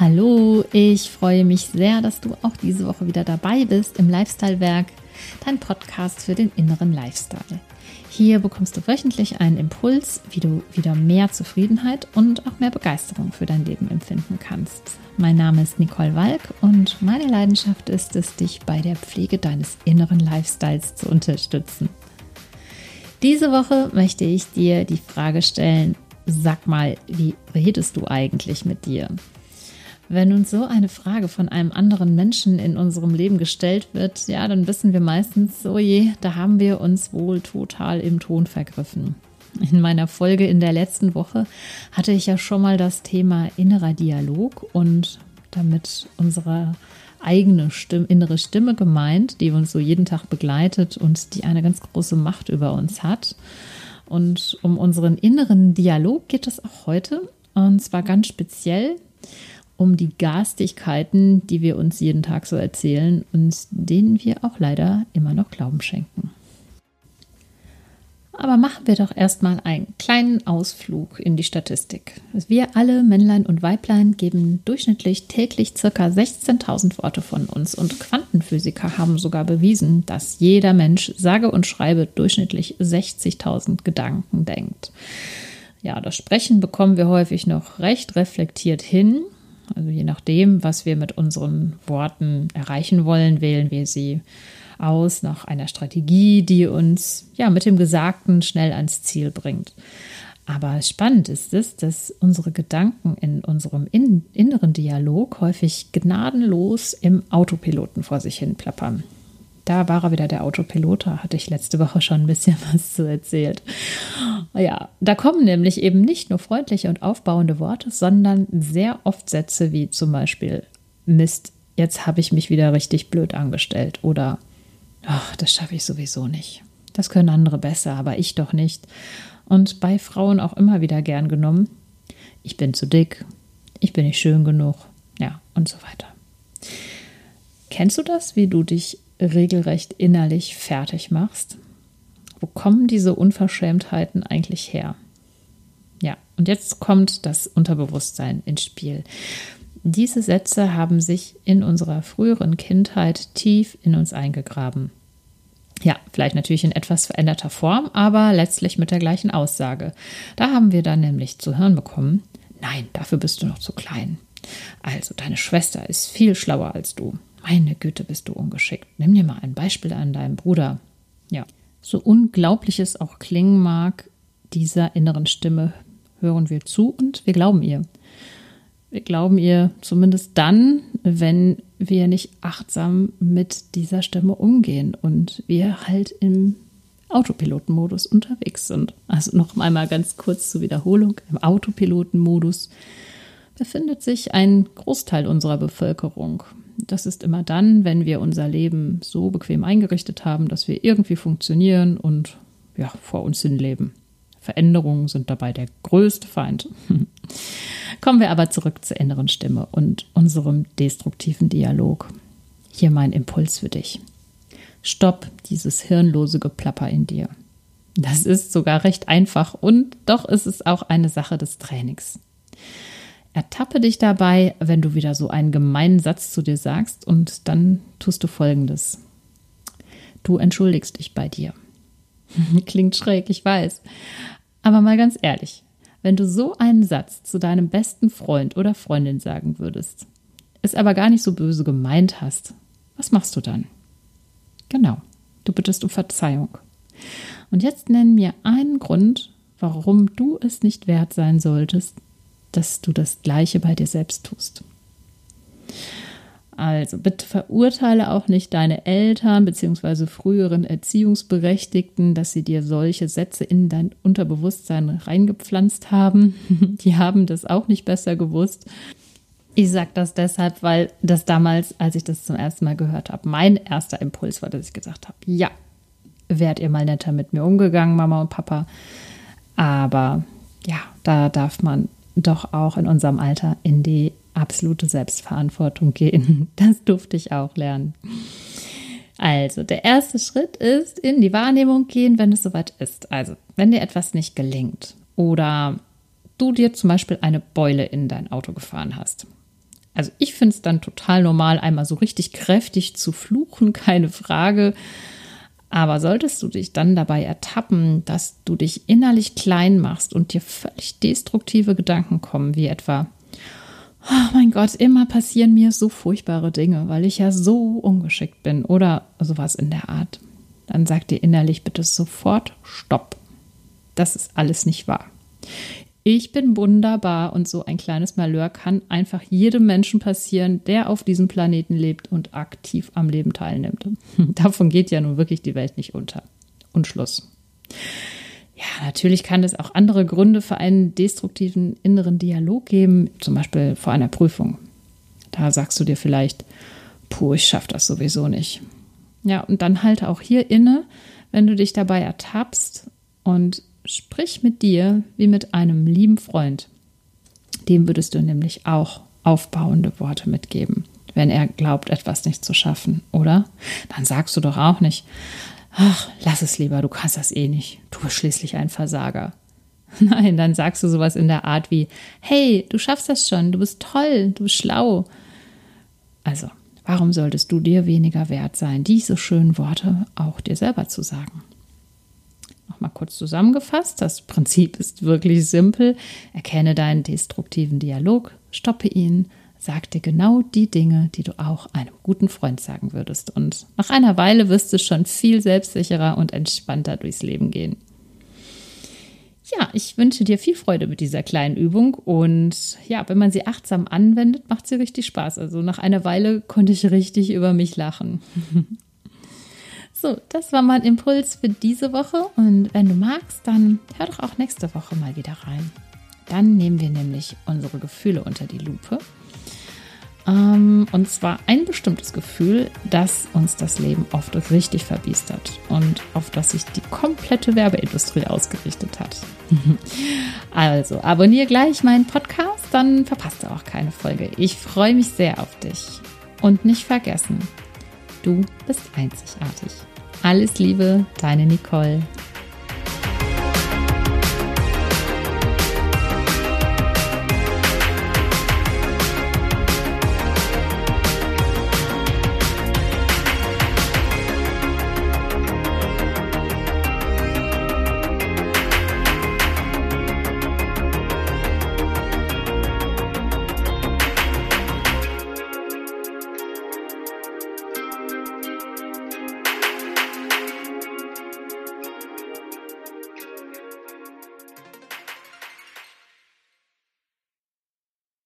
Hallo, ich freue mich sehr, dass du auch diese Woche wieder dabei bist im Lifestyle-Werk, dein Podcast für den inneren Lifestyle. Hier bekommst du wöchentlich einen Impuls, wie du wieder mehr Zufriedenheit und auch mehr Begeisterung für dein Leben empfinden kannst. Mein Name ist Nicole Walk und meine Leidenschaft ist es, dich bei der Pflege deines inneren Lifestyles zu unterstützen. Diese Woche möchte ich dir die Frage stellen, sag mal, wie redest du eigentlich mit dir? Wenn uns so eine Frage von einem anderen Menschen in unserem Leben gestellt wird, ja, dann wissen wir meistens, oh je, da haben wir uns wohl total im Ton vergriffen. In meiner Folge in der letzten Woche hatte ich ja schon mal das Thema innerer Dialog und damit unsere eigene Stimme, innere Stimme gemeint, die uns so jeden Tag begleitet und die eine ganz große Macht über uns hat. Und um unseren inneren Dialog geht es auch heute. Und zwar ganz speziell um die Garstigkeiten, die wir uns jeden Tag so erzählen und denen wir auch leider immer noch Glauben schenken. Aber machen wir doch erstmal einen kleinen Ausflug in die Statistik. Wir alle, Männlein und Weiblein, geben durchschnittlich täglich ca. 16.000 Worte von uns und Quantenphysiker haben sogar bewiesen, dass jeder Mensch sage und schreibe durchschnittlich 60.000 Gedanken denkt. Ja, das Sprechen bekommen wir häufig noch recht reflektiert hin, also je nachdem, was wir mit unseren Worten erreichen wollen, wählen wir sie aus nach einer Strategie, die uns ja mit dem Gesagten schnell ans Ziel bringt. Aber spannend ist es, dass unsere Gedanken in unserem in inneren Dialog häufig gnadenlos im Autopiloten vor sich hin plappern. Da war er wieder der Autopilot, da hatte ich letzte Woche schon ein bisschen was zu erzählt. Ja, da kommen nämlich eben nicht nur freundliche und aufbauende Worte, sondern sehr oft Sätze wie zum Beispiel Mist, jetzt habe ich mich wieder richtig blöd angestellt oder ach, das schaffe ich sowieso nicht. Das können andere besser, aber ich doch nicht. Und bei Frauen auch immer wieder gern genommen. Ich bin zu dick, ich bin nicht schön genug, ja, und so weiter. Kennst du das, wie du dich regelrecht innerlich fertig machst? Wo kommen diese Unverschämtheiten eigentlich her? Ja, und jetzt kommt das Unterbewusstsein ins Spiel. Diese Sätze haben sich in unserer früheren Kindheit tief in uns eingegraben. Ja, vielleicht natürlich in etwas veränderter Form, aber letztlich mit der gleichen Aussage. Da haben wir dann nämlich zu hören bekommen, nein, dafür bist du noch zu klein. Also, deine Schwester ist viel schlauer als du. Meine Güte, bist du ungeschickt. Nimm dir mal ein Beispiel an deinem Bruder. Ja, so unglaublich es auch klingen mag, dieser inneren Stimme hören wir zu und wir glauben ihr. Wir glauben ihr zumindest dann, wenn wir nicht achtsam mit dieser Stimme umgehen und wir halt im Autopilotenmodus unterwegs sind. Also noch einmal ganz kurz zur Wiederholung. Im Autopilotenmodus befindet sich ein Großteil unserer Bevölkerung. Das ist immer dann, wenn wir unser Leben so bequem eingerichtet haben, dass wir irgendwie funktionieren und ja, vor uns hin leben. Veränderungen sind dabei der größte Feind. Kommen wir aber zurück zur inneren Stimme und unserem destruktiven Dialog. Hier mein Impuls für dich. Stopp dieses hirnlose Geplapper in dir. Das ist sogar recht einfach und doch ist es auch eine Sache des Trainings. Ertappe dich dabei, wenn du wieder so einen gemeinen Satz zu dir sagst und dann tust du Folgendes. Du entschuldigst dich bei dir. Klingt schräg, ich weiß. Aber mal ganz ehrlich, wenn du so einen Satz zu deinem besten Freund oder Freundin sagen würdest, es aber gar nicht so böse gemeint hast, was machst du dann? Genau, du bittest um Verzeihung. Und jetzt nenn mir einen Grund, warum du es nicht wert sein solltest, dass du das Gleiche bei dir selbst tust. Also bitte verurteile auch nicht deine Eltern bzw. früheren Erziehungsberechtigten, dass sie dir solche Sätze in dein Unterbewusstsein reingepflanzt haben. Die haben das auch nicht besser gewusst. Ich sage das deshalb, weil das damals, als ich das zum ersten Mal gehört habe, mein erster Impuls war, dass ich gesagt habe, ja, wärt ihr mal netter mit mir umgegangen, Mama und Papa. Aber ja, da darf man doch auch in unserem Alter in die absolute Selbstverantwortung gehen. Das durfte ich auch lernen. Also, der erste Schritt ist in die Wahrnehmung gehen, wenn es soweit ist. Also, wenn dir etwas nicht gelingt oder du dir zum Beispiel eine Beule in dein Auto gefahren hast. Also ich finde es dann total normal, einmal so richtig kräftig zu fluchen, keine Frage. Aber solltest du dich dann dabei ertappen, dass du dich innerlich klein machst und dir völlig destruktive Gedanken kommen, wie etwa, oh mein Gott, immer passieren mir so furchtbare Dinge, weil ich ja so ungeschickt bin oder sowas in der Art, dann sag dir innerlich bitte sofort Stopp. Das ist alles nicht wahr. Ich bin wunderbar und so ein kleines Malheur kann einfach jedem Menschen passieren, der auf diesem Planeten lebt und aktiv am Leben teilnimmt. Davon geht ja nun wirklich die Welt nicht unter. Und Schluss. Ja, natürlich kann es auch andere Gründe für einen destruktiven inneren Dialog geben, zum Beispiel vor einer Prüfung. Da sagst du dir vielleicht, puh, ich schaffe das sowieso nicht. Ja, und dann halte auch hier inne, wenn du dich dabei ertappst und Sprich mit dir wie mit einem lieben Freund. Dem würdest du nämlich auch aufbauende Worte mitgeben, wenn er glaubt, etwas nicht zu schaffen, oder? Dann sagst du doch auch nicht, ach, lass es lieber, du kannst das eh nicht, du bist schließlich ein Versager. Nein, dann sagst du sowas in der Art wie, hey, du schaffst das schon, du bist toll, du bist schlau. Also, warum solltest du dir weniger wert sein, diese schönen Worte auch dir selber zu sagen? Nochmal kurz zusammengefasst, das Prinzip ist wirklich simpel. Erkenne deinen destruktiven Dialog, stoppe ihn, sag dir genau die Dinge, die du auch einem guten Freund sagen würdest. Und nach einer Weile wirst du schon viel selbstsicherer und entspannter durchs Leben gehen. Ja, ich wünsche dir viel Freude mit dieser kleinen Übung und ja, wenn man sie achtsam anwendet, macht sie richtig Spaß. Also nach einer Weile konnte ich richtig über mich lachen. So, das war mein Impuls für diese Woche. Und wenn du magst, dann hör doch auch nächste Woche mal wieder rein. Dann nehmen wir nämlich unsere Gefühle unter die Lupe. Ähm, und zwar ein bestimmtes Gefühl, das uns das Leben oft richtig verbiestert und auf das sich die komplette Werbeindustrie ausgerichtet hat. also, abonniere gleich meinen Podcast, dann verpasst du auch keine Folge. Ich freue mich sehr auf dich. Und nicht vergessen, du bist einzigartig. Alles Liebe, deine Nicole.